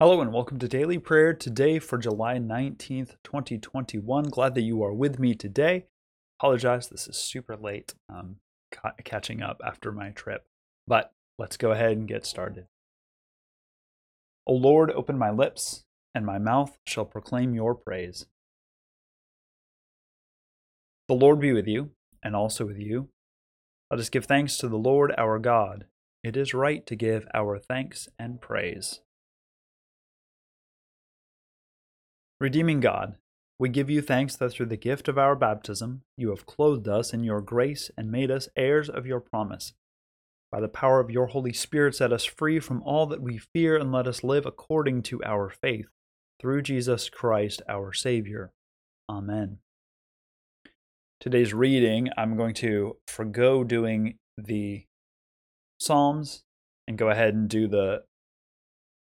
Hello and welcome to Daily Prayer today for July 19th, 2021. Glad that you are with me today. Apologize, this is super late. Um, ca- catching up after my trip, but let's go ahead and get started. O Lord, open my lips, and my mouth shall proclaim your praise. The Lord be with you, and also with you. Let us give thanks to the Lord our God. It is right to give our thanks and praise. Redeeming God, we give you thanks that through the gift of our baptism you have clothed us in your grace and made us heirs of your promise. By the power of your Holy Spirit, set us free from all that we fear and let us live according to our faith. Through Jesus Christ our Savior. Amen. Today's reading, I'm going to forego doing the Psalms and go ahead and do the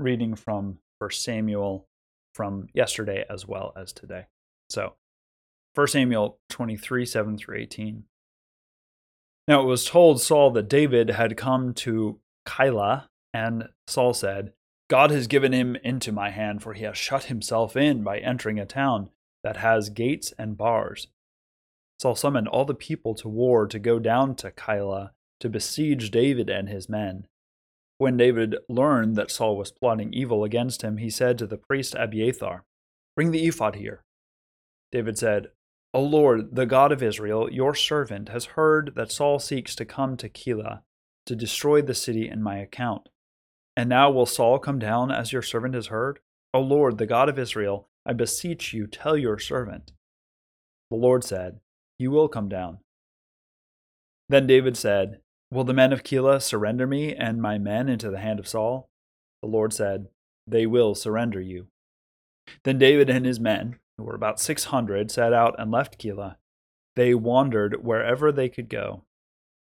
reading from 1 Samuel from yesterday as well as today. So, 1 Samuel 23 7 through 18. Now it was told Saul that David had come to Keilah, and Saul said, God has given him into my hand, for he has shut himself in by entering a town that has gates and bars. Saul summoned all the people to war to go down to Keilah to besiege David and his men. When David learned that Saul was plotting evil against him, he said to the priest Abiathar, Bring the ephod here. David said, O Lord, the God of Israel, your servant has heard that Saul seeks to come to Keilah to destroy the city in my account. And now will Saul come down as your servant has heard? O Lord, the God of Israel, I beseech you, tell your servant. The Lord said, He will come down. Then David said, Will the men of Keilah surrender me and my men into the hand of Saul? The Lord said, They will surrender you. Then David and his men, who were about six hundred, set out and left Keilah. They wandered wherever they could go.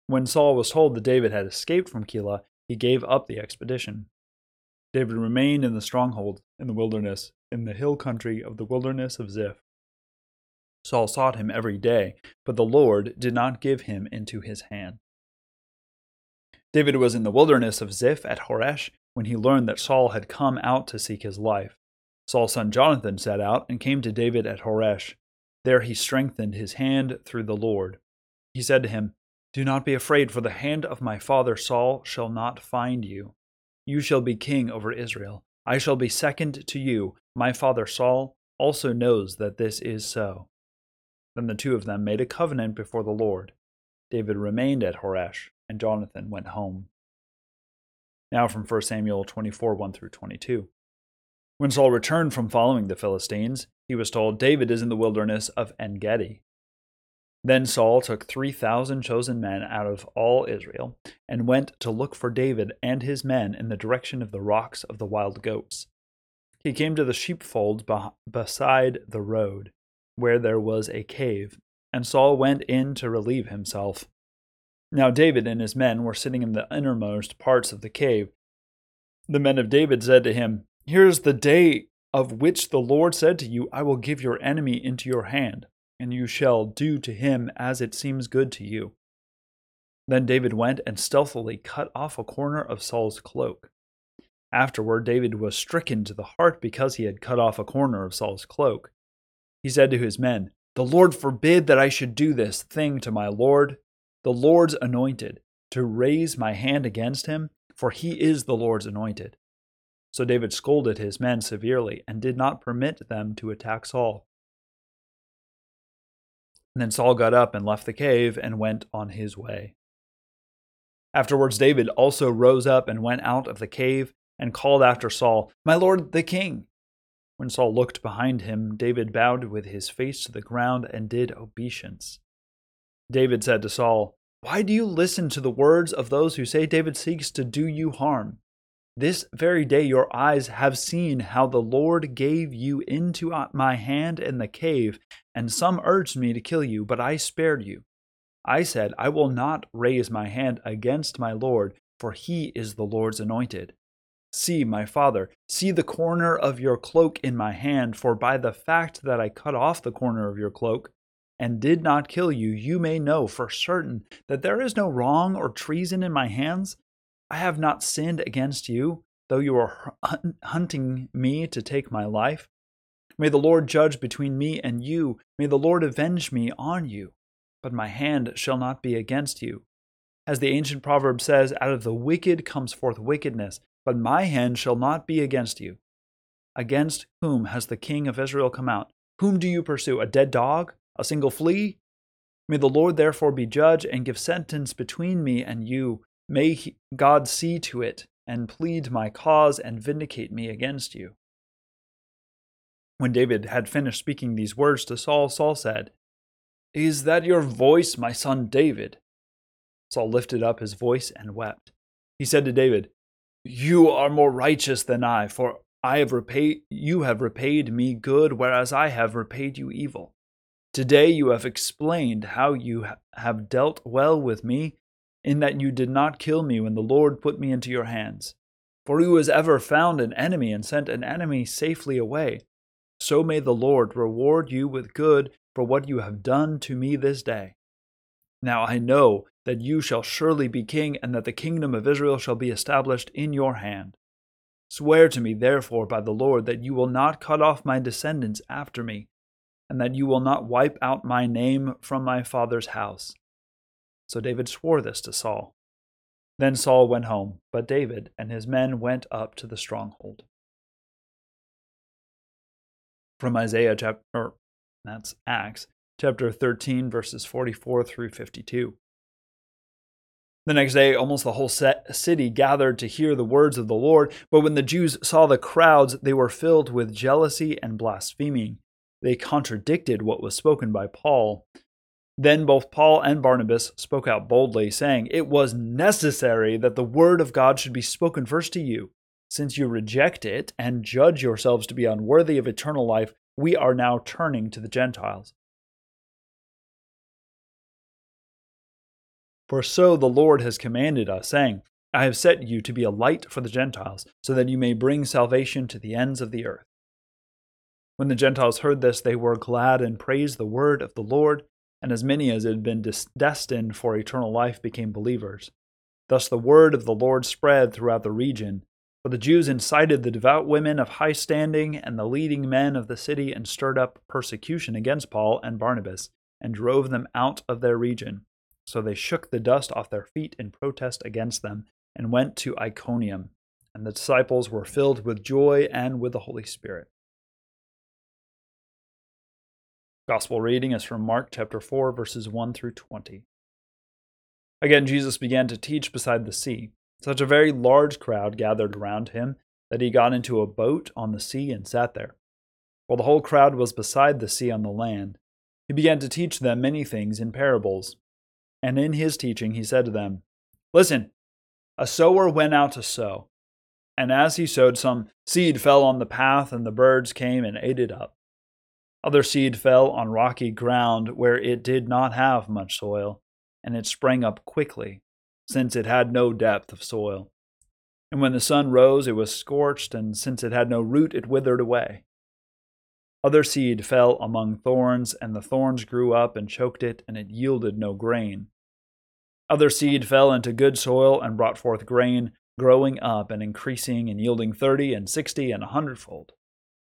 When Saul was told that David had escaped from Keilah, he gave up the expedition. David remained in the stronghold in the wilderness, in the hill country of the wilderness of Ziph. Saul sought him every day, but the Lord did not give him into his hand. David was in the wilderness of Ziph at Horesh when he learned that Saul had come out to seek his life. Saul's son Jonathan set out and came to David at Horesh. There he strengthened his hand through the Lord. He said to him, Do not be afraid, for the hand of my father Saul shall not find you. You shall be king over Israel. I shall be second to you. My father Saul also knows that this is so. Then the two of them made a covenant before the Lord. David remained at Horesh and Jonathan went home. Now from 1 Samuel 24 1 through 22. When Saul returned from following the Philistines, he was told, David is in the wilderness of En Gedi. Then Saul took 3,000 chosen men out of all Israel and went to look for David and his men in the direction of the rocks of the wild goats. He came to the sheepfolds beside the road, where there was a cave, and Saul went in to relieve himself. Now David and his men were sitting in the innermost parts of the cave. The men of David said to him, Here is the day of which the Lord said to you, I will give your enemy into your hand, and you shall do to him as it seems good to you. Then David went and stealthily cut off a corner of Saul's cloak. Afterward, David was stricken to the heart because he had cut off a corner of Saul's cloak. He said to his men, The Lord forbid that I should do this thing to my Lord, the Lord's anointed, to raise my hand against him, for he is the Lord's anointed. So David scolded his men severely and did not permit them to attack Saul. And then Saul got up and left the cave and went on his way. Afterwards, David also rose up and went out of the cave and called after Saul, My lord the king. When Saul looked behind him, David bowed with his face to the ground and did obeisance. David said to Saul, Why do you listen to the words of those who say David seeks to do you harm? This very day your eyes have seen how the Lord gave you into my hand in the cave, and some urged me to kill you, but I spared you. I said, I will not raise my hand against my Lord, for he is the Lord's anointed. See, my father, see the corner of your cloak in my hand, for by the fact that I cut off the corner of your cloak, and did not kill you, you may know for certain that there is no wrong or treason in my hands. I have not sinned against you, though you are hunting me to take my life? May the Lord judge between me and you. May the Lord avenge me on you. But my hand shall not be against you. As the ancient proverb says, out of the wicked comes forth wickedness, but my hand shall not be against you. Against whom has the king of Israel come out? Whom do you pursue? A dead dog? A single flea? May the Lord therefore be judge and give sentence between me and you. May he, God see to it and plead my cause and vindicate me against you. When David had finished speaking these words to Saul, Saul said, Is that your voice, my son David? Saul lifted up his voice and wept. He said to David, You are more righteous than I, for I have repaid you have repaid me good, whereas I have repaid you evil. Today you have explained how you have dealt well with me, in that you did not kill me when the Lord put me into your hands. For who has ever found an enemy and sent an enemy safely away? So may the Lord reward you with good for what you have done to me this day. Now I know that you shall surely be king, and that the kingdom of Israel shall be established in your hand. Swear to me, therefore, by the Lord, that you will not cut off my descendants after me, and that you will not wipe out my name from my father's house. So David swore this to Saul. Then Saul went home, but David and his men went up to the stronghold. From Isaiah chapter, that's Acts, chapter 13, verses 44 through 52. The next day, almost the whole city gathered to hear the words of the Lord. But when the Jews saw the crowds, they were filled with jealousy and blaspheming. They contradicted what was spoken by Paul. Then both Paul and Barnabas spoke out boldly, saying, It was necessary that the word of God should be spoken first to you. Since you reject it and judge yourselves to be unworthy of eternal life, we are now turning to the Gentiles. For so the Lord has commanded us, saying, I have set you to be a light for the Gentiles, so that you may bring salvation to the ends of the earth. When the Gentiles heard this, they were glad and praised the word of the Lord, and as many as had been destined for eternal life became believers. Thus the word of the Lord spread throughout the region. For the Jews incited the devout women of high standing and the leading men of the city and stirred up persecution against Paul and Barnabas, and drove them out of their region. So they shook the dust off their feet in protest against them and went to Iconium. And the disciples were filled with joy and with the Holy Spirit. Gospel reading is from Mark chapter 4, verses 1 through 20. Again, Jesus began to teach beside the sea. Such a very large crowd gathered around him that he got into a boat on the sea and sat there. While the whole crowd was beside the sea on the land, he began to teach them many things in parables and in his teaching, he said to them, Listen, a sower went out to sow. And as he sowed, some seed fell on the path, and the birds came and ate it up. Other seed fell on rocky ground where it did not have much soil, and it sprang up quickly, since it had no depth of soil. And when the sun rose, it was scorched, and since it had no root, it withered away. Other seed fell among thorns, and the thorns grew up and choked it, and it yielded no grain. Other seed fell into good soil and brought forth grain, growing up and increasing and yielding thirty and sixty and a hundredfold.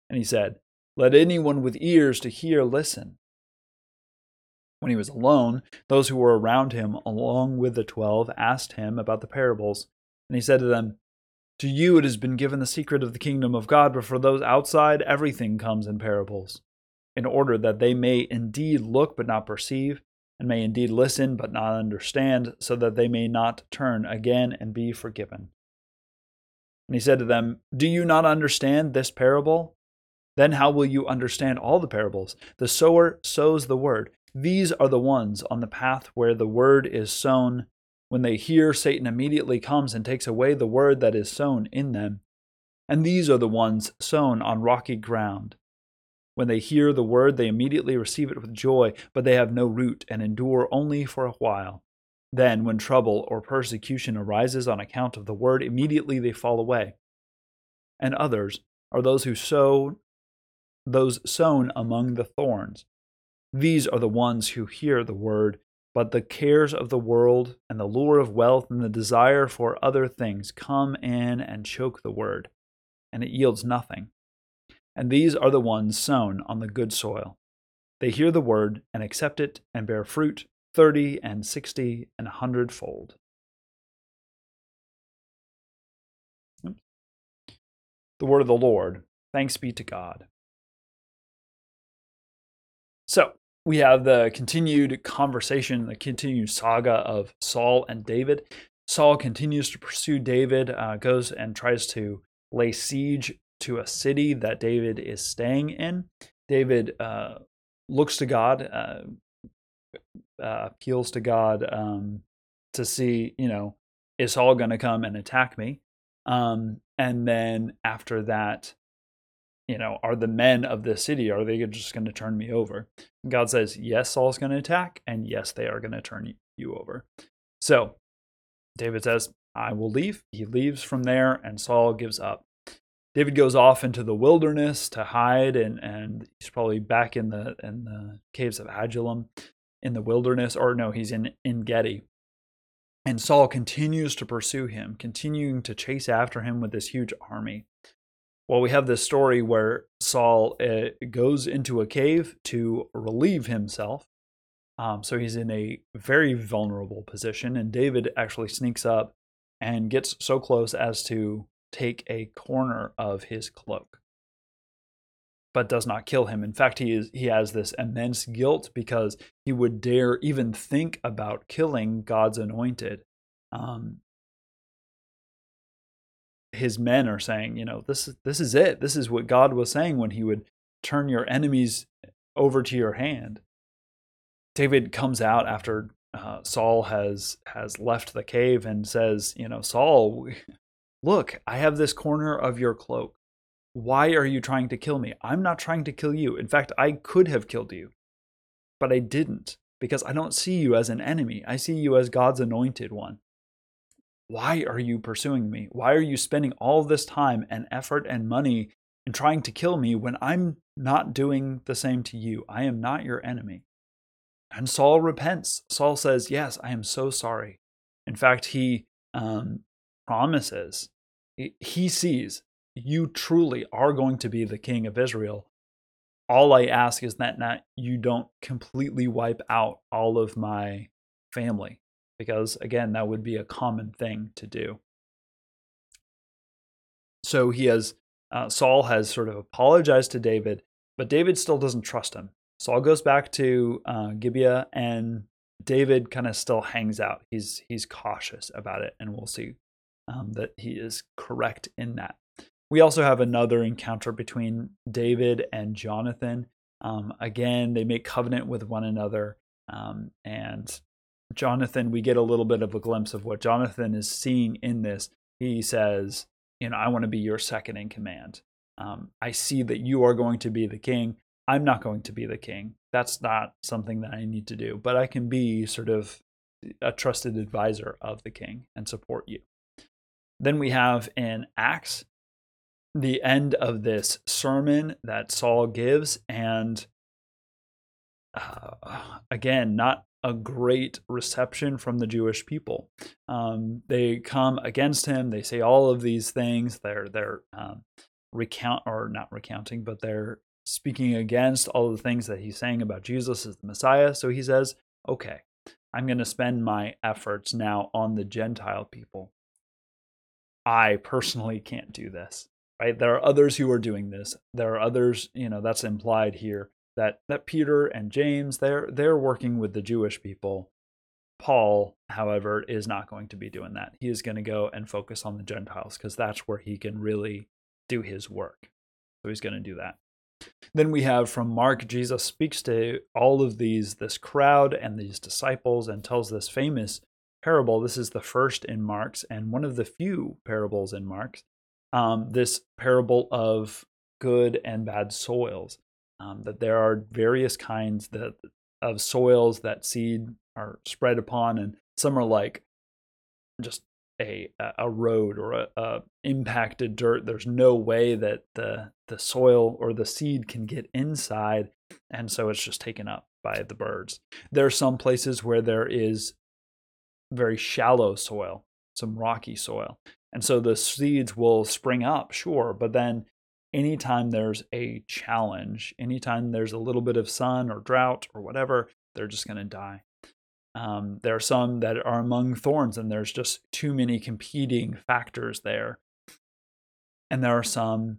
And he said, Let anyone with ears to hear listen. When he was alone, those who were around him, along with the twelve, asked him about the parables. And he said to them, to you it has been given the secret of the kingdom of God, but for those outside, everything comes in parables, in order that they may indeed look but not perceive, and may indeed listen but not understand, so that they may not turn again and be forgiven. And he said to them, Do you not understand this parable? Then how will you understand all the parables? The sower sows the word. These are the ones on the path where the word is sown. When they hear, Satan immediately comes and takes away the word that is sown in them. And these are the ones sown on rocky ground. When they hear the word, they immediately receive it with joy, but they have no root and endure only for a while. Then, when trouble or persecution arises on account of the word, immediately they fall away. And others are those who sow those sown among the thorns. These are the ones who hear the word But the cares of the world and the lure of wealth and the desire for other things come in and choke the word, and it yields nothing. And these are the ones sown on the good soil. They hear the word and accept it and bear fruit thirty and sixty and a hundredfold. The word of the Lord. Thanks be to God. So, we have the continued conversation, the continued saga of Saul and David. Saul continues to pursue David, uh, goes and tries to lay siege to a city that David is staying in. David uh, looks to God, uh, uh appeals to God um, to see, you know, is Saul going to come and attack me? Um, and then after that, you know, are the men of this city, are they just going to turn me over? And God says, yes, Saul's going to attack, and yes, they are going to turn you over. So David says, I will leave. He leaves from there, and Saul gives up. David goes off into the wilderness to hide, and, and he's probably back in the in the caves of Adullam in the wilderness, or no, he's in En Gedi. And Saul continues to pursue him, continuing to chase after him with this huge army. Well, we have this story where Saul uh, goes into a cave to relieve himself. Um, so he's in a very vulnerable position, and David actually sneaks up and gets so close as to take a corner of his cloak, but does not kill him. In fact, he is he has this immense guilt because he would dare even think about killing God's anointed. Um, his men are saying, you know, this is this is it. This is what God was saying when he would turn your enemies over to your hand. David comes out after uh, Saul has has left the cave and says, you know, Saul, look, I have this corner of your cloak. Why are you trying to kill me? I'm not trying to kill you. In fact, I could have killed you, but I didn't because I don't see you as an enemy. I see you as God's anointed one. Why are you pursuing me? Why are you spending all this time and effort and money in trying to kill me when I'm not doing the same to you? I am not your enemy. And Saul repents. Saul says, Yes, I am so sorry. In fact, he um, promises, he sees you truly are going to be the king of Israel. All I ask is that not you don't completely wipe out all of my family because again, that would be a common thing to do. So he has, uh, Saul has sort of apologized to David, but David still doesn't trust him. Saul goes back to uh, Gibeah, and David kind of still hangs out. He's he's cautious about it, and we'll see um, that he is correct in that. We also have another encounter between David and Jonathan. Um, again, they make covenant with one another, um, and Jonathan, we get a little bit of a glimpse of what Jonathan is seeing in this. He says, You know, I want to be your second in command. Um, I see that you are going to be the king. I'm not going to be the king. That's not something that I need to do, but I can be sort of a trusted advisor of the king and support you. Then we have in Acts the end of this sermon that Saul gives, and uh, again, not a great reception from the Jewish people. Um, they come against him. They say all of these things. They're they're um, recount or not recounting, but they're speaking against all the things that he's saying about Jesus as the Messiah. So he says, "Okay, I'm going to spend my efforts now on the Gentile people. I personally can't do this." Right? There are others who are doing this. There are others, you know, that's implied here that that Peter and James they're they're working with the Jewish people. Paul, however, is not going to be doing that. He is going to go and focus on the Gentiles because that's where he can really do his work. So he's going to do that. Then we have from Mark, Jesus speaks to all of these, this crowd and these disciples, and tells this famous parable. This is the first in Mark's and one of the few parables in Mark's. Um, this parable of good and bad soils um, that there are various kinds that, of soils that seed are spread upon, and some are like just a a road or a, a, impacted dirt. There's no way that the the soil or the seed can get inside, and so it's just taken up. by the birds. There are some places where there is very shallow soil, some rocky soil. And so the seeds will spring up, sure, but then anytime there's a challenge, anytime there's a little bit of sun or drought or whatever, they're just going to die. Um, there are some that are among thorns, and there's just too many competing factors there. And there are some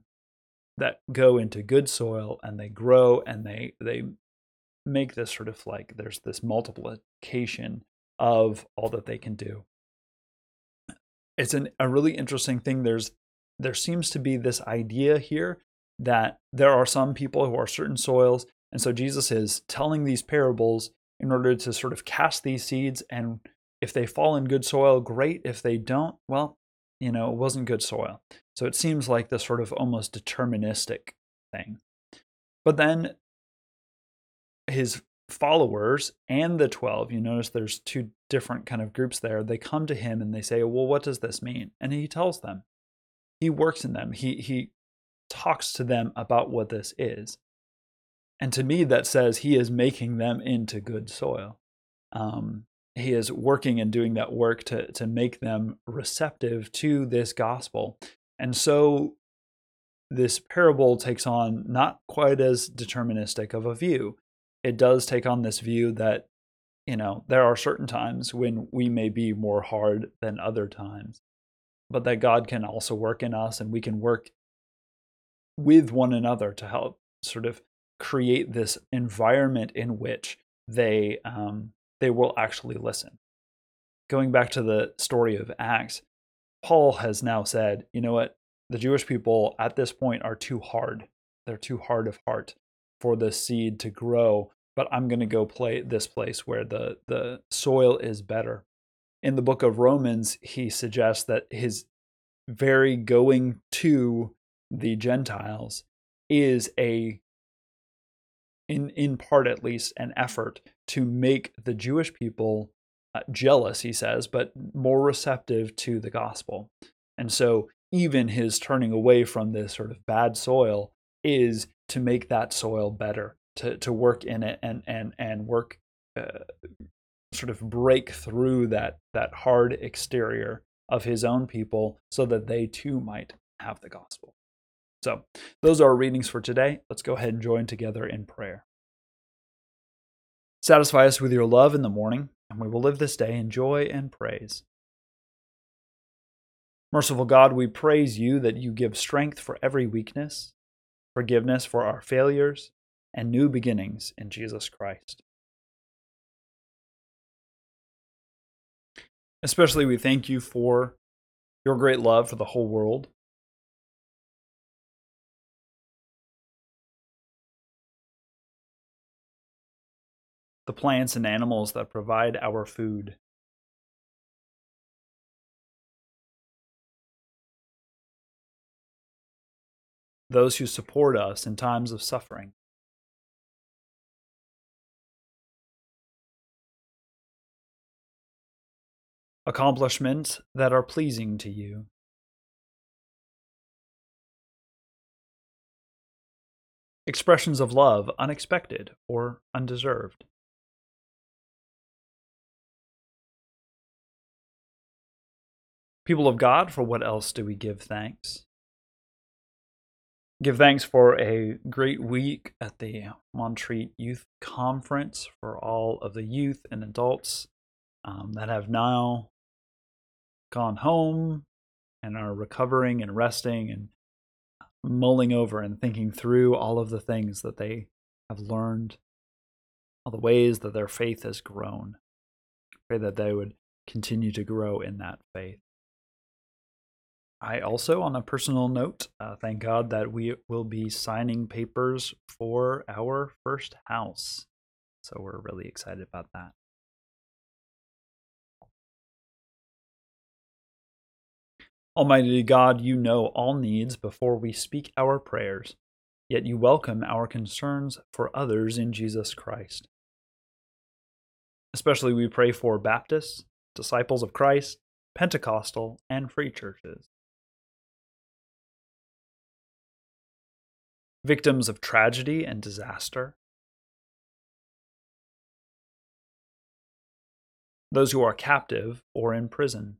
that go into good soil and they grow and they they make this sort of like there's this multiplication of all that they can do. It's an, a really interesting thing. There's there seems to be this idea here that there are some people who are certain soils, and so Jesus is telling these parables in order to sort of cast these seeds, and if they fall in good soil, great. If they don't, well, you know, it wasn't good soil. So it seems like this sort of almost deterministic thing. But then his followers and the 12 you notice there's two different kind of groups there they come to him and they say well what does this mean and he tells them he works in them. He he talks to them about what this is. And to me that says he is making them into good soil. Um, he is working and doing that work to to make them receptive to this gospel. And so this parable takes on not quite as deterministic of a view. It does take on this view that you know there are certain times when we may be more hard than other times but that god can also work in us and we can work with one another to help sort of create this environment in which they um, they will actually listen. Going back to the story of acts paul has now said you know what? The jewish people at this point are too hard. They're too hard of heart for the seed to grow but I'm going to go play this place where the the soil is better. In the book of Romans, he suggests that his very going to the Gentiles is a in in part at least an effort to make the Jewish people uh, jealous, he says, but more receptive to the gospel. And so even his turning away from this sort of bad soil is to make that soil better to to work in it and and and work uh, sort of break through that that hard exterior of his own people so that they too might have the gospel. So, those are our readings for today. Let's go ahead and join together in prayer. Satisfy us with your love in the morning, and we will live this day in joy and praise. Merciful God, we praise you that you give strength for every weakness, forgiveness for our failures, and new beginnings in Jesus Christ. Especially, we thank you for your great love for the whole world. The plants and animals that provide our food. Those who support us in times of suffering. Accomplishments that are pleasing to you. Expressions of love unexpected or undeserved. People of God, for what else do we give thanks? Give thanks for a great week at the Montreat Youth Conference for all of the youth and adults um, that have now gone home and are recovering and resting and mulling over and thinking through all of the things that they have learned, all the ways that their faith has grown. Pray that they would continue to grow in that faith. I also, on a personal note, uh, thank God that we will be signing papers for our first house. So we're really excited about that. Almighty God, you know all needs before we speak our prayers, yet you welcome our concerns for others in Jesus Christ. Especially we pray for Baptists, disciples of Christ, Pentecostal, and free churches. Victims of tragedy and disaster, those who are captive or in prison,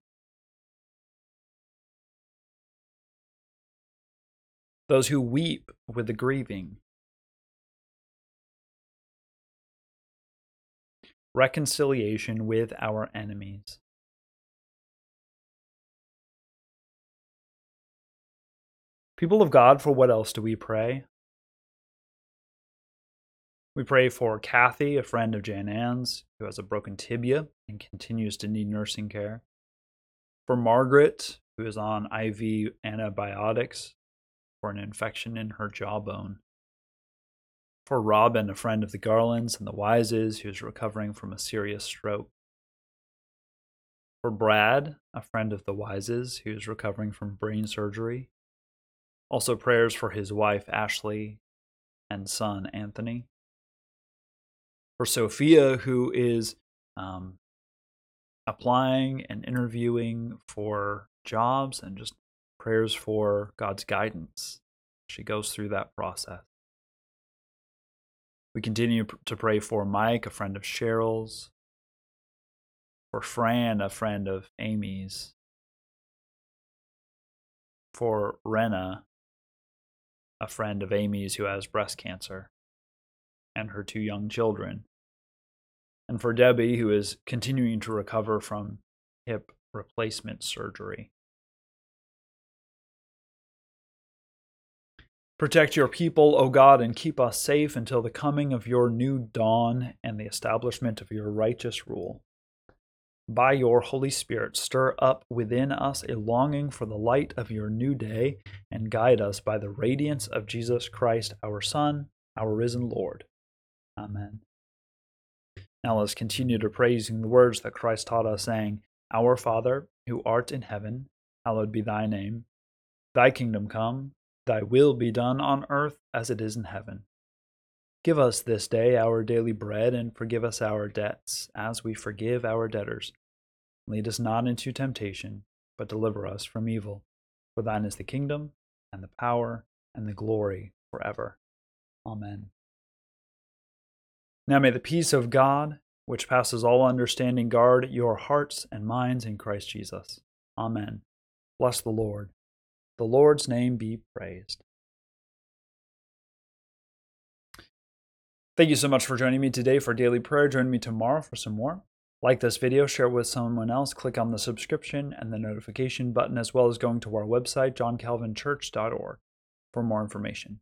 those who weep with the grieving, reconciliation with our enemies. People of God, for what else do we pray? We pray for Kathy, a friend of Jan Ann's, who has a broken tibia and continues to need nursing care. For Margaret, who is on IV antibiotics for an infection in her jawbone. For Robin, a friend of the Garlands and the Wises, who is recovering from a serious stroke. For Brad, a friend of the Wises, who is recovering from brain surgery. Also, prayers for his wife Ashley and son Anthony. For Sophia, who is um, applying and interviewing for jobs, and just prayers for God's guidance. She goes through that process. We continue to pray for Mike, a friend of Cheryl's, for Fran, a friend of Amy's, for Rena, a friend of Amy's who has breast cancer, and her two young children. And for Debbie, who is continuing to recover from hip replacement surgery. Protect your people, O God, and keep us safe until the coming of your new dawn and the establishment of your righteous rule. By your Holy Spirit, stir up within us a longing for the light of your new day and guide us by the radiance of Jesus Christ, our Son, our risen Lord. Amen. Now let's continue to pray using the words that Christ taught us, saying, Our Father, who art in heaven, hallowed be thy name. Thy kingdom come, thy will be done on earth as it is in heaven. Give us this day our daily bread, and forgive us our debts, as we forgive our debtors. Lead us not into temptation, but deliver us from evil. For thine is the kingdom, and the power, and the glory forever. Amen. Now may the peace of God, which passes all understanding, guard your hearts and minds in Christ Jesus. Amen. Bless the Lord. The Lord's name be praised. Thank you so much for joining me today for daily prayer. Join me tomorrow for some more. Like this video, share it with someone else, click on the subscription and the notification button, as well as going to our website, johncalvinchurch.org, for more information.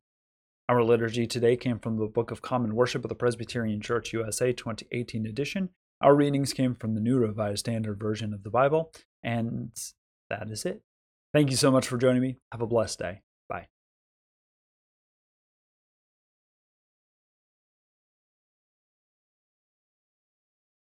Our liturgy today came from the Book of Common Worship of the Presbyterian Church USA 2018 edition. Our readings came from the New Revised Standard Version of the Bible, and that is it. Thank you so much for joining me. Have a blessed day. Bye.